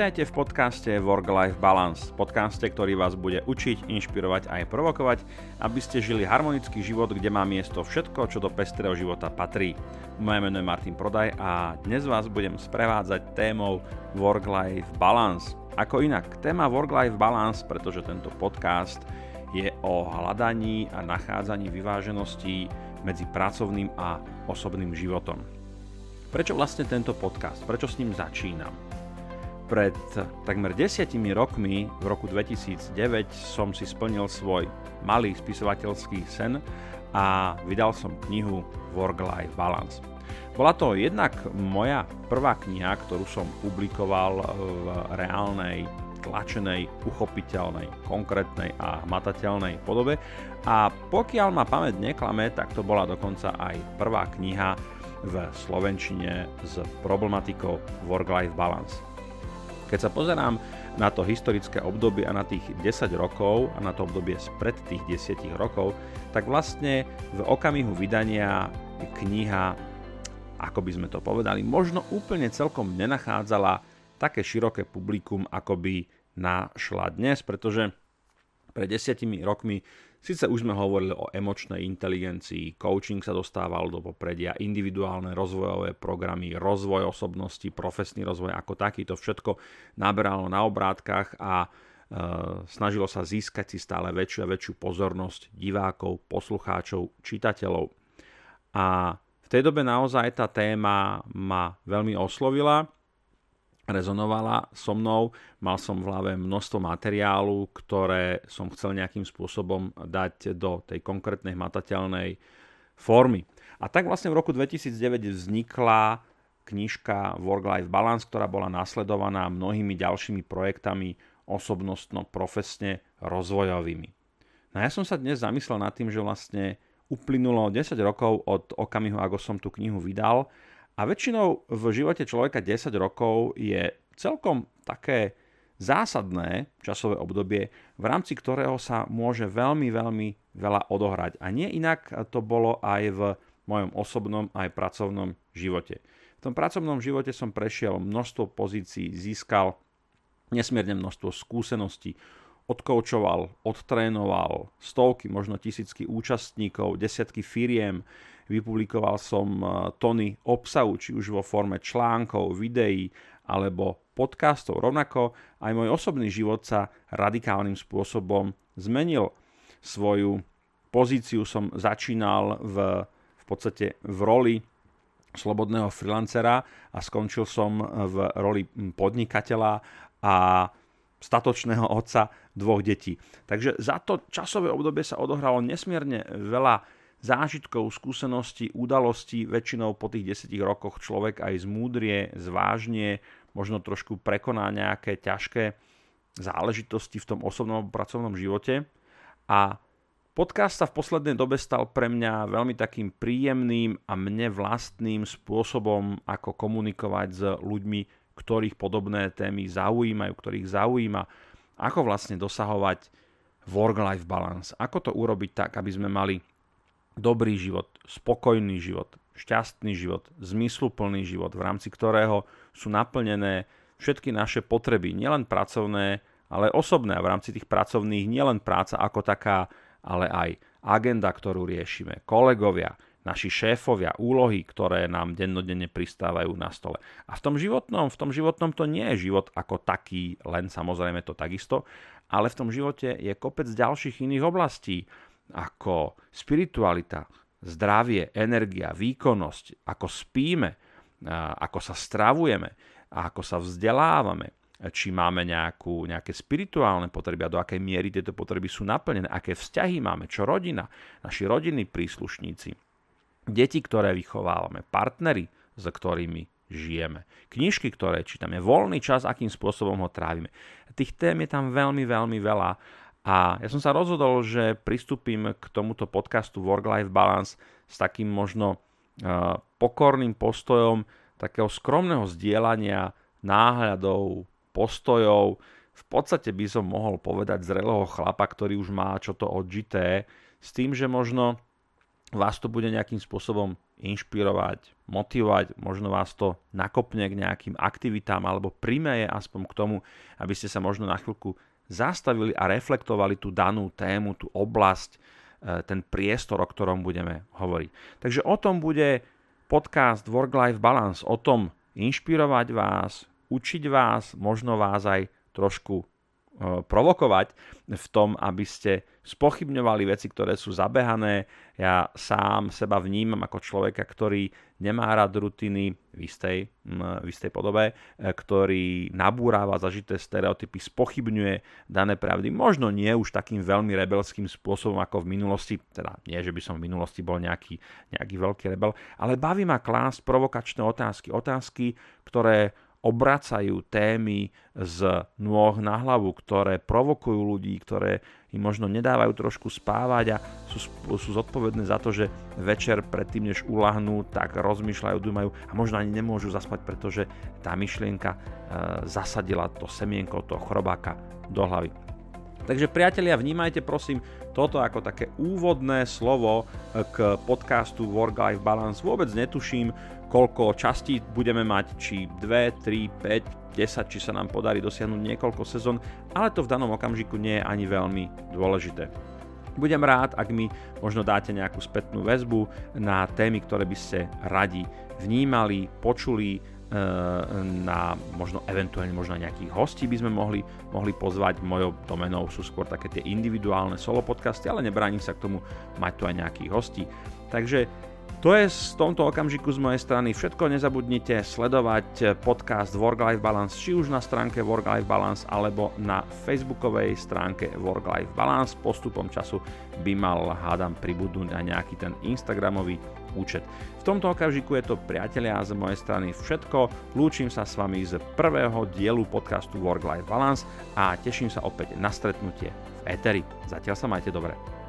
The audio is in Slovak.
Vítajte v podcaste Work-Life Balance, podcaste, ktorý vás bude učiť, inšpirovať a aj provokovať, aby ste žili harmonický život, kde má miesto všetko, čo do pestrého života patrí. Moje meno je Martin Prodaj a dnes vás budem sprevádzať témou Work-Life Balance. Ako inak, téma Work-Life Balance, pretože tento podcast je o hľadaní a nachádzaní vyvážeností medzi pracovným a osobným životom. Prečo vlastne tento podcast? Prečo s ním začínam? Pred takmer desiatimi rokmi, v roku 2009, som si splnil svoj malý spisovateľský sen a vydal som knihu Work-Life Balance. Bola to jednak moja prvá kniha, ktorú som publikoval v reálnej, tlačenej, uchopiteľnej, konkrétnej a hmatateľnej podobe a pokiaľ ma pamäť neklame, tak to bola dokonca aj prvá kniha v slovenčine s problematikou Work-Life Balance. Keď sa pozerám na to historické obdobie a na tých 10 rokov a na to obdobie spred tých 10 rokov, tak vlastne v okamihu vydania kniha, ako by sme to povedali, možno úplne celkom nenachádzala také široké publikum, ako by našla dnes, pretože pred desiatimi rokmi síce už sme hovorili o emočnej inteligencii, coaching sa dostával do popredia, individuálne rozvojové programy, rozvoj osobnosti, profesný rozvoj ako taký, to všetko naberalo na obrátkach a e, snažilo sa získať si stále väčšiu a väčšiu pozornosť divákov, poslucháčov, čitateľov. A v tej dobe naozaj tá téma ma veľmi oslovila rezonovala so mnou. Mal som v hlave množstvo materiálu, ktoré som chcel nejakým spôsobom dať do tej konkrétnej matateľnej formy. A tak vlastne v roku 2009 vznikla knižka Work-Life Balance, ktorá bola nasledovaná mnohými ďalšími projektami osobnostno-profesne rozvojovými. No a ja som sa dnes zamyslel nad tým, že vlastne uplynulo 10 rokov od okamihu, ako som tú knihu vydal a väčšinou v živote človeka 10 rokov je celkom také zásadné časové obdobie, v rámci ktorého sa môže veľmi, veľmi veľa odohrať. A nie inak to bolo aj v mojom osobnom aj pracovnom živote. V tom pracovnom živote som prešiel množstvo pozícií, získal nesmierne množstvo skúseností, odkoučoval, odtrénoval stovky, možno tisícky účastníkov, desiatky firiem, Vypublikoval som e, tony obsahu, či už vo forme článkov, videí alebo podcastov. Rovnako aj môj osobný život sa radikálnym spôsobom zmenil. Svoju pozíciu som začínal v, v podstate v roli slobodného freelancera a skončil som v roli podnikateľa a statočného otca dvoch detí. Takže za to časové obdobie sa odohralo nesmierne veľa zážitkov, skúseností, udalostí väčšinou po tých 10 rokoch človek aj zmúdrie, zvážnie, možno trošku prekoná nejaké ťažké záležitosti v tom osobnom pracovnom živote. A podcast sa v poslednej dobe stal pre mňa veľmi takým príjemným a mne vlastným spôsobom, ako komunikovať s ľuďmi, ktorých podobné témy zaujímajú, ktorých zaujíma, ako vlastne dosahovať work-life balance, ako to urobiť tak, aby sme mali dobrý život, spokojný život, šťastný život, zmysluplný život, v rámci ktorého sú naplnené všetky naše potreby, nielen pracovné, ale osobné. A v rámci tých pracovných nielen práca ako taká, ale aj agenda, ktorú riešime, kolegovia, naši šéfovia, úlohy, ktoré nám dennodenne pristávajú na stole. A v tom životnom, v tom životnom to nie je život ako taký, len samozrejme to takisto, ale v tom živote je kopec ďalších iných oblastí ako spiritualita, zdravie, energia, výkonnosť, ako spíme, ako sa stravujeme, ako sa vzdelávame, či máme nejakú, nejaké spirituálne potreby a do akej miery tieto potreby sú naplnené, aké vzťahy máme, čo rodina, naši rodinní príslušníci, deti, ktoré vychovávame, partnery, s ktorými žijeme, knižky, ktoré čítame, voľný čas, akým spôsobom ho trávime. Tých tém je tam veľmi, veľmi veľa a ja som sa rozhodol, že pristúpim k tomuto podcastu Work-Life Balance s takým možno uh, pokorným postojom takého skromného zdieľania náhľadov, postojov. V podstate by som mohol povedať zrelého chlapa, ktorý už má čo to odžité, s tým, že možno vás to bude nejakým spôsobom inšpirovať, motivovať, možno vás to nakopne k nejakým aktivitám alebo primeje aspoň k tomu, aby ste sa možno na chvíľku zastavili a reflektovali tú danú tému, tú oblasť, e, ten priestor, o ktorom budeme hovoriť. Takže o tom bude podcast Work-Life Balance, o tom inšpirovať vás, učiť vás, možno vás aj trošku provokovať v tom, aby ste spochybňovali veci, ktoré sú zabehané. Ja sám seba vnímam ako človeka, ktorý nemá rád rutiny v istej, v istej podobe, eh, ktorý nabúráva zažité stereotypy, spochybňuje dané pravdy. Možno nie už takým veľmi rebelským spôsobom ako v minulosti, teda nie, že by som v minulosti bol nejaký, nejaký veľký rebel, ale baví ma klásť provokačné otázky. Otázky, ktoré obracajú témy z nôh na hlavu, ktoré provokujú ľudí, ktoré im možno nedávajú trošku spávať a sú, sú zodpovedné za to, že večer predtým, než ulahnú, tak rozmýšľajú, dumajú a možno ani nemôžu zaspať, pretože tá myšlienka e, zasadila to semienko toho chrobáka do hlavy. Takže priatelia, vnímajte prosím toto ako také úvodné slovo e, k podcastu Work-Life Balance. Vôbec netuším, koľko častí budeme mať, či 2, 3, 5, 10, či sa nám podarí dosiahnuť niekoľko sezón, ale to v danom okamžiku nie je ani veľmi dôležité. Budem rád, ak mi možno dáte nejakú spätnú väzbu na témy, ktoré by ste radi vnímali, počuli, na možno eventuálne možno nejakých hostí by sme mohli, mohli pozvať. Mojou domenou sú skôr také tie individuálne solo podcasty, ale nebránim sa k tomu mať tu aj nejakých hostí. Takže to je v tomto okamžiku z mojej strany všetko. Nezabudnite sledovať podcast Work-Life Balance či už na stránke Work-Life Balance alebo na facebookovej stránke Work-Life Balance. Postupom času by mal, hádam, pribudnúť aj nejaký ten Instagramový účet. V tomto okamžiku je to priatelia z mojej strany všetko. Lúčim sa s vami z prvého dielu podcastu Work-Life Balance a teším sa opäť na stretnutie v Eteri. Zatiaľ sa majte dobre.